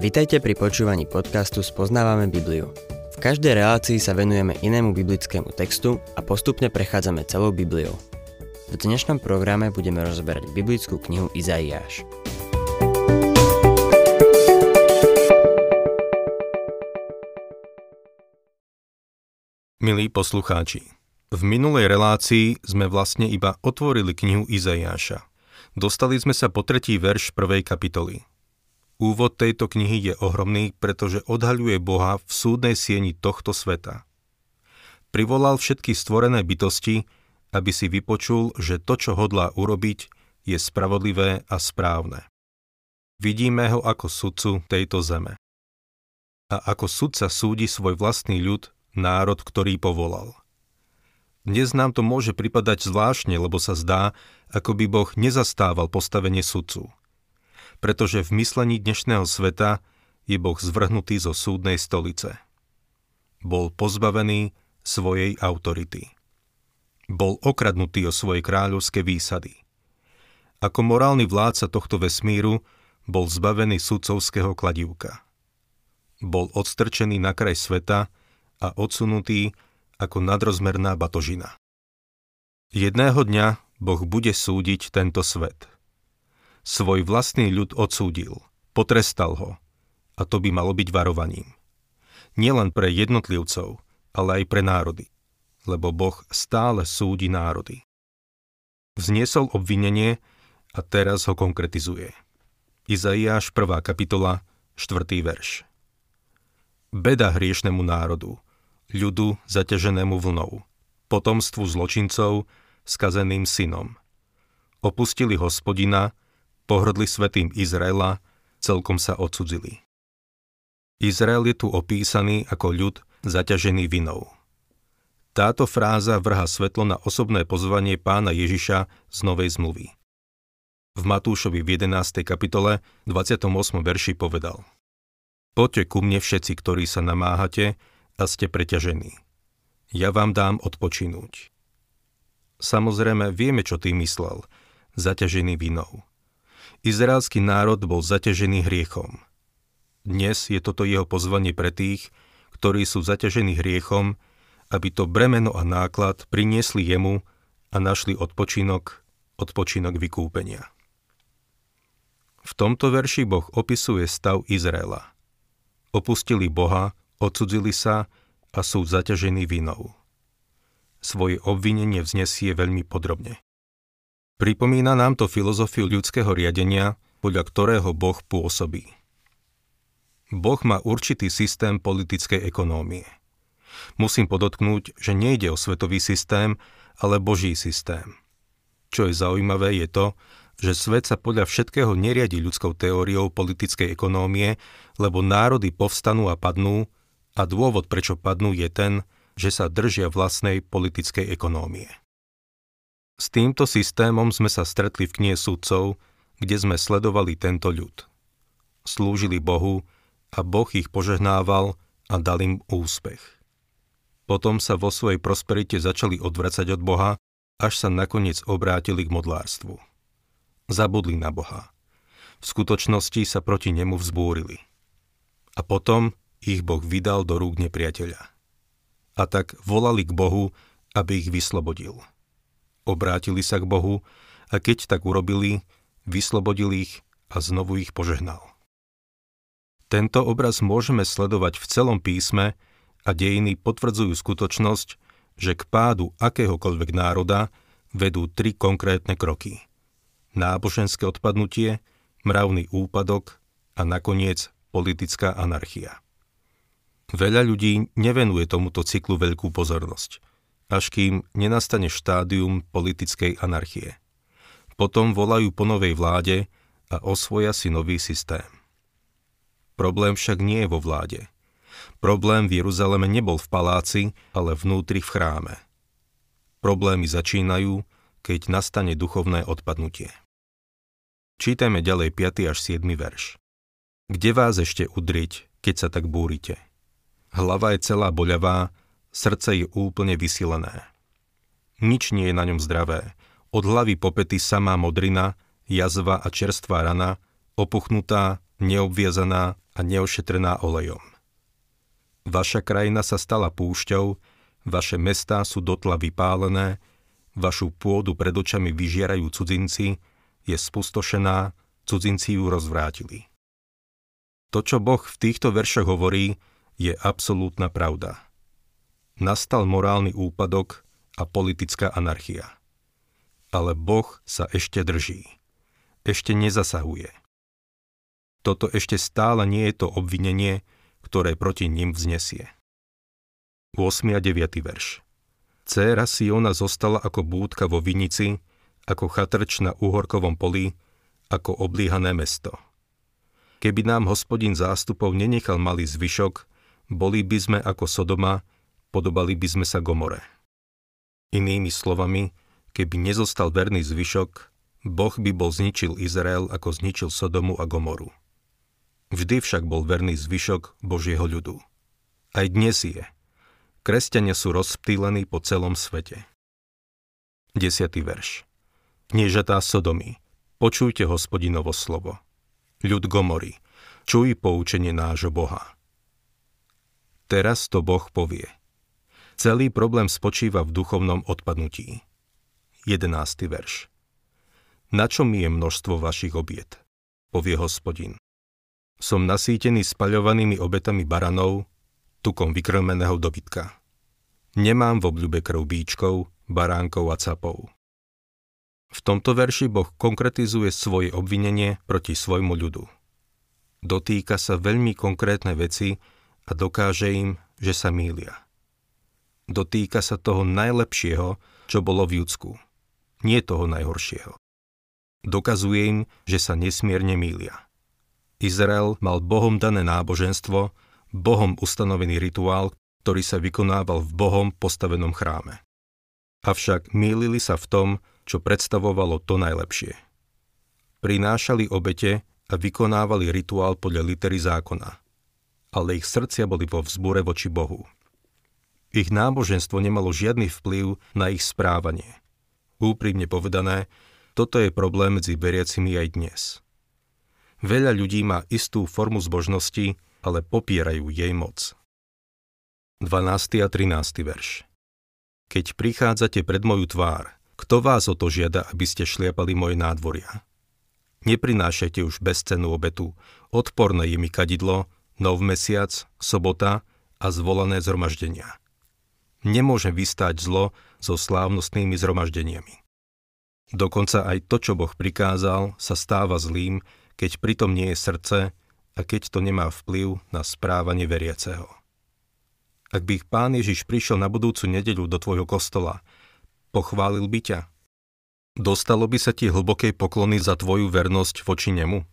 Vitajte pri počúvaní podcastu Spoznávame Bibliu. V každej relácii sa venujeme inému biblickému textu a postupne prechádzame celou Bibliou. V dnešnom programe budeme rozberať biblickú knihu Izaiáš. Milí poslucháči, v minulej relácii sme vlastne iba otvorili knihu Izaiáša. Dostali sme sa po tretí verš prvej kapitoly – Úvod tejto knihy je ohromný, pretože odhaľuje Boha v súdnej sieni tohto sveta. Privolal všetky stvorené bytosti, aby si vypočul, že to, čo hodlá urobiť, je spravodlivé a správne. Vidíme ho ako sudcu tejto zeme. A ako sudca súdi svoj vlastný ľud, národ, ktorý povolal. Dnes nám to môže pripadať zvláštne, lebo sa zdá, ako by Boh nezastával postavenie sudcu pretože v myslení dnešného sveta je Boh zvrhnutý zo súdnej stolice. Bol pozbavený svojej autority. Bol okradnutý o svoje kráľovské výsady. Ako morálny vládca tohto vesmíru bol zbavený sudcovského kladivka. Bol odstrčený na kraj sveta a odsunutý ako nadrozmerná batožina. Jedného dňa Boh bude súdiť tento svet – svoj vlastný ľud odsúdil, potrestal ho. A to by malo byť varovaním. Nielen pre jednotlivcov, ale aj pre národy. Lebo Boh stále súdi národy. Vzniesol obvinenie a teraz ho konkretizuje. Izaiáš 1. kapitola, 4. verš. Beda hriešnemu národu, ľudu zaťaženému vlnou, potomstvu zločincov, skazeným synom. Opustili hospodina, pohrdli svetým Izraela, celkom sa odsudzili. Izrael je tu opísaný ako ľud zaťažený vinou. Táto fráza vrha svetlo na osobné pozvanie pána Ježiša z Novej zmluvy. V Matúšovi v 11. kapitole 28. verši povedal Poďte ku mne všetci, ktorí sa namáhate a ste preťažení. Ja vám dám odpočinúť. Samozrejme, vieme, čo tým myslel. Zaťažený vinou. Izraelský národ bol zaťažený hriechom. Dnes je toto jeho pozvanie pre tých, ktorí sú zaťažení hriechom, aby to bremeno a náklad priniesli jemu a našli odpočinok, odpočinok vykúpenia. V tomto verši Boh opisuje stav Izraela. Opustili Boha, odsudzili sa a sú zaťažení vinou. Svoje obvinenie vznesie veľmi podrobne. Pripomína nám to filozofiu ľudského riadenia, podľa ktorého Boh pôsobí. Boh má určitý systém politickej ekonómie. Musím podotknúť, že nejde o svetový systém, ale Boží systém. Čo je zaujímavé je to, že svet sa podľa všetkého neriadi ľudskou teóriou politickej ekonómie, lebo národy povstanú a padnú a dôvod, prečo padnú, je ten, že sa držia vlastnej politickej ekonómie. S týmto systémom sme sa stretli v knihe sudcov, kde sme sledovali tento ľud. Slúžili Bohu a Boh ich požehnával a dal im úspech. Potom sa vo svojej prosperite začali odvracať od Boha, až sa nakoniec obrátili k modlárstvu. Zabudli na Boha. V skutočnosti sa proti nemu vzbúrili. A potom ich Boh vydal do rúk nepriateľa. A tak volali k Bohu, aby ich vyslobodil obrátili sa k Bohu a keď tak urobili, vyslobodil ich a znovu ich požehnal. Tento obraz môžeme sledovať v celom písme a dejiny potvrdzujú skutočnosť, že k pádu akéhokoľvek národa vedú tri konkrétne kroky. Náboženské odpadnutie, mravný úpadok a nakoniec politická anarchia. Veľa ľudí nevenuje tomuto cyklu veľkú pozornosť – až kým nenastane štádium politickej anarchie. Potom volajú po novej vláde a osvoja si nový systém. Problém však nie je vo vláde. Problém v Jeruzaleme nebol v paláci, ale vnútri v chráme. Problémy začínajú, keď nastane duchovné odpadnutie. Čítajme ďalej 5. až 7. verš. Kde vás ešte udriť, keď sa tak búrite? Hlava je celá boľavá, Srdce je úplne vysilené. Nič nie je na ňom zdravé. Od hlavy popety samá modrina, jazva a čerstvá rana, opuchnutá, neobviazaná, a neošetrená olejom. Vaša krajina sa stala púšťou, vaše mestá sú dotla vypálené, vašu pôdu pred očami vyžierajú cudzinci, je spustošená, cudzinci ju rozvrátili. To, čo Boh v týchto veršoch hovorí, je absolútna pravda. Nastal morálny úpadok a politická anarchia. Ale Boh sa ešte drží. Ešte nezasahuje. Toto ešte stále nie je to obvinenie, ktoré proti ním vznesie. 8. a 9. verš Céra Siona zostala ako búdka vo vinici, ako chatrč na uhorkovom poli, ako oblíhané mesto. Keby nám hospodin zástupov nenechal malý zvyšok, boli by sme ako Sodoma, podobali by sme sa Gomore. Inými slovami, keby nezostal verný zvyšok, Boh by bol zničil Izrael ako zničil Sodomu a Gomoru. Vždy však bol verný zvyšok Božieho ľudu. Aj dnes je. Kresťania sú rozptýlení po celom svete. 10. verš. Kniežatá Sodomy, počujte hospodinovo slovo ľud Gomory, čuj poučenie nášho Boha. Teraz to Boh povie. Celý problém spočíva v duchovnom odpadnutí. 11. verš. Na čo mi je množstvo vašich obiet? Povie hospodin. Som nasýtený spaľovanými obetami baranov, tukom vykrmeného dobytka. Nemám v obľube krv bíčkov, baránkov a capov. V tomto verši Boh konkretizuje svoje obvinenie proti svojmu ľudu. Dotýka sa veľmi konkrétne veci a dokáže im, že sa mýlia. Dotýka sa toho najlepšieho, čo bolo v Judsku. Nie toho najhoršieho. Dokazuje im, že sa nesmierne mýlia. Izrael mal Bohom dané náboženstvo, Bohom ustanovený rituál, ktorý sa vykonával v Bohom postavenom chráme. Avšak mýlili sa v tom, čo predstavovalo to najlepšie. Prinášali obete a vykonávali rituál podľa litery zákona, ale ich srdcia boli vo vzbure voči Bohu. Ich náboženstvo nemalo žiadny vplyv na ich správanie. Úprimne povedané, toto je problém medzi veriacimi aj dnes. Veľa ľudí má istú formu zbožnosti, ale popierajú jej moc. 12. a 13. verš Keď prichádzate pred moju tvár, kto vás o to žiada, aby ste šliapali moje nádvoria? Neprinášajte už bezcennú obetu, odporné je mi kadidlo, nov mesiac, sobota a zvolané zhromaždenia. Nemôžem vystáť zlo so slávnostnými zhromaždeniami. Dokonca aj to, čo Boh prikázal, sa stáva zlým, keď pritom nie je srdce a keď to nemá vplyv na správanie veriaceho. Ak by pán Ježiš prišiel na budúcu nedeľu do tvojho kostola Pochválil by ťa? Dostalo by sa ti hlbokej poklony za tvoju vernosť voči nemu?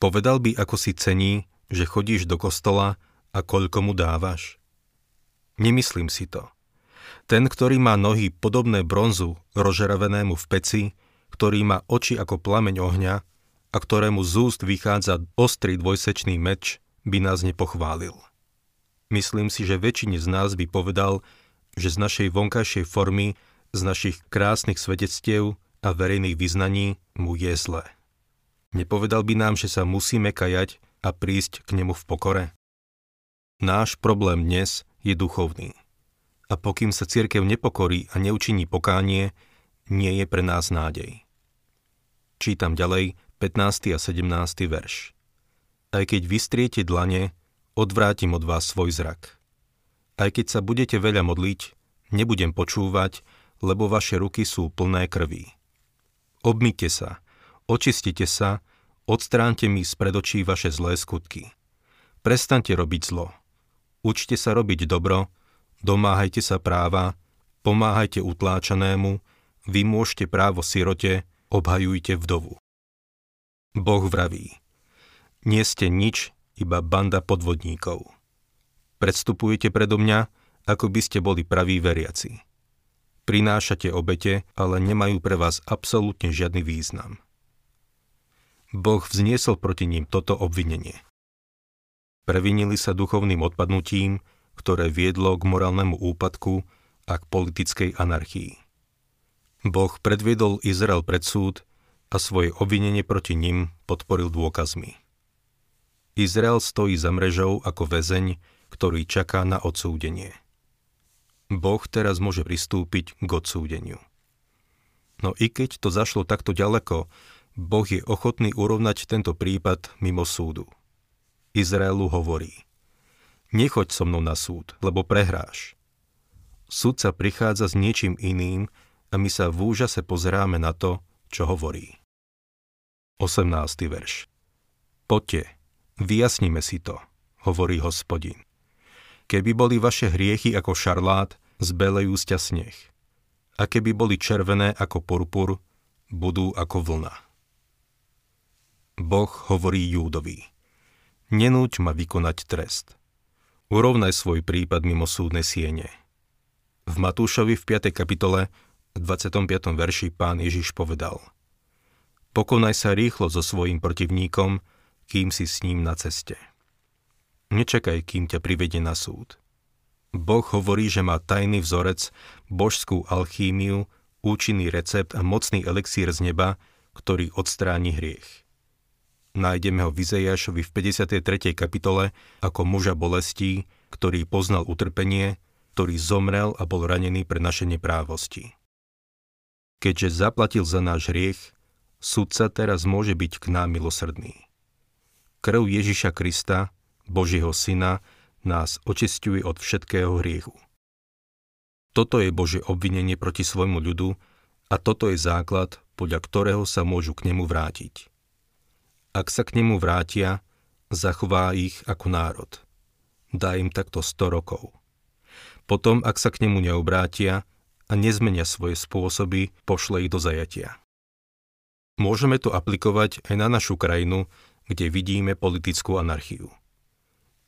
Povedal by, ako si cení, že chodíš do kostola a koľko mu dávaš? Nemyslím si to. Ten, ktorý má nohy podobné bronzu rozžeravenému v peci, ktorý má oči ako plameň ohňa a ktorému z úst vychádza ostrý dvojsečný meč, by nás nepochválil. Myslím si, že väčšine z nás by povedal, že z našej vonkajšej formy z našich krásnych svedectiev a verejných vyznaní mu je zle. Nepovedal by nám, že sa musíme kajať a prísť k nemu v pokore? Náš problém dnes je duchovný. A pokým sa cirkev nepokorí a neučiní pokánie, nie je pre nás nádej. Čítam ďalej 15. a 17. verš. Aj keď vystriete dlane, odvrátim od vás svoj zrak. Aj keď sa budete veľa modliť, nebudem počúvať, lebo vaše ruky sú plné krví. Obmite sa, očistite sa, odstránte mi z predočí vaše zlé skutky. Prestaňte robiť zlo. Učte sa robiť dobro, domáhajte sa práva, pomáhajte utláčanému, vymôžte právo sirote, obhajujte vdovu. Boh vraví, nie ste nič, iba banda podvodníkov. Predstupujete predo mňa, ako by ste boli praví veriaci prinášate obete, ale nemajú pre vás absolútne žiadny význam. Boh vzniesol proti ním toto obvinenie. Previnili sa duchovným odpadnutím, ktoré viedlo k morálnemu úpadku a k politickej anarchii. Boh predviedol Izrael pred súd a svoje obvinenie proti ním podporil dôkazmi. Izrael stojí za mrežou ako väzeň, ktorý čaká na odsúdenie. Boh teraz môže pristúpiť k odsúdeniu. No i keď to zašlo takto ďaleko, Boh je ochotný urovnať tento prípad mimo súdu. Izraelu hovorí, nechoď so mnou na súd, lebo prehráš. Súdca prichádza s niečím iným a my sa v úžase pozeráme na to, čo hovorí. 18. verš Poďte, vyjasnime si to, hovorí hospodin. Keby boli vaše hriechy ako šarlát, zbelejú sťa sneh. A keby boli červené ako purpur, budú ako vlna. Boh hovorí Júdovi. Nenúť ma vykonať trest. Urovnaj svoj prípad mimo súdne siene. V Matúšovi v 5. kapitole v 25. verši pán Ježiš povedal Pokonaj sa rýchlo so svojím protivníkom, kým si s ním na ceste. Nečakaj, kým ťa privedie na súd. Boh hovorí, že má tajný vzorec, božskú alchímiu, účinný recept a mocný elixír z neba, ktorý odstráni hriech. Nájdeme ho v Izajašovi v 53. kapitole ako muža bolestí, ktorý poznal utrpenie, ktorý zomrel a bol ranený pre naše neprávosti. Keďže zaplatil za náš hriech, sudca teraz môže byť k nám milosrdný. Krv Ježiša Krista, Božieho Syna, nás očistuje od všetkého hriechu. Toto je Božie obvinenie proti svojmu ľudu a toto je základ, podľa ktorého sa môžu k nemu vrátiť. Ak sa k nemu vrátia, zachová ich ako národ. Dá im takto 100 rokov. Potom, ak sa k nemu neobrátia a nezmenia svoje spôsoby, pošle ich do zajatia. Môžeme to aplikovať aj na našu krajinu, kde vidíme politickú anarchiu.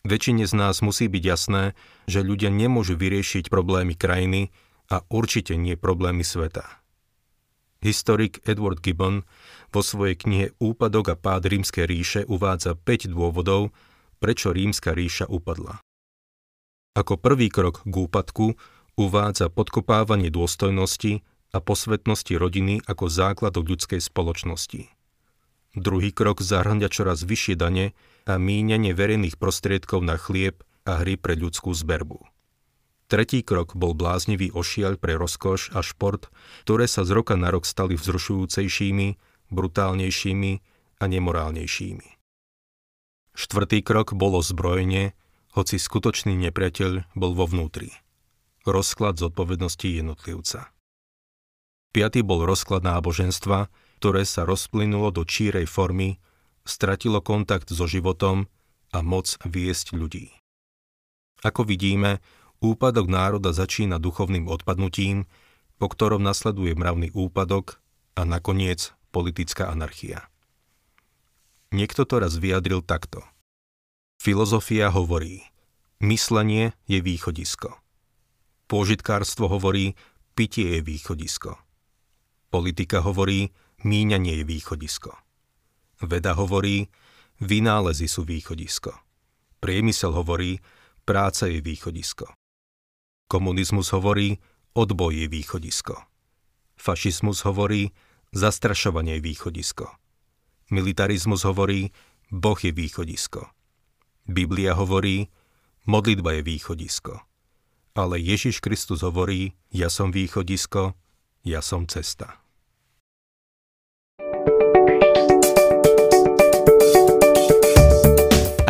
Väčšine z nás musí byť jasné, že ľudia nemôžu vyriešiť problémy krajiny a určite nie problémy sveta. Historik Edward Gibbon vo svojej knihe Úpadok a pád rímskej ríše uvádza 5 dôvodov, prečo rímska ríša upadla. Ako prvý krok k úpadku uvádza podkopávanie dôstojnosti a posvetnosti rodiny ako základok ľudskej spoločnosti. Druhý krok zahrňa čoraz vyššie dane a míňanie verejných prostriedkov na chlieb a hry pre ľudskú zberbu. Tretí krok bol bláznivý ošiaľ pre rozkoš a šport, ktoré sa z roka na rok stali vzrušujúcejšími, brutálnejšími a nemorálnejšími. Štvrtý krok bolo zbrojenie, hoci skutočný nepriateľ bol vo vnútri. Rozklad zodpovednosti jednotlivca. Piatý bol rozklad náboženstva, ktoré sa rozplynulo do čírej formy, stratilo kontakt so životom a moc viesť ľudí. Ako vidíme, úpadok národa začína duchovným odpadnutím, po ktorom nasleduje mravný úpadok a nakoniec politická anarchia. Niekto to raz vyjadril takto. Filozofia hovorí, myslenie je východisko. Pôžitkárstvo hovorí, pitie je východisko. Politika hovorí, míňanie je východisko. Veda hovorí, vynálezy sú východisko. Priemysel hovorí, práca je východisko. Komunizmus hovorí, odboj je východisko. Fašizmus hovorí, zastrašovanie je východisko. Militarizmus hovorí, Boh je východisko. Biblia hovorí, modlitba je východisko. Ale Ježiš Kristus hovorí, ja som východisko, ja som cesta.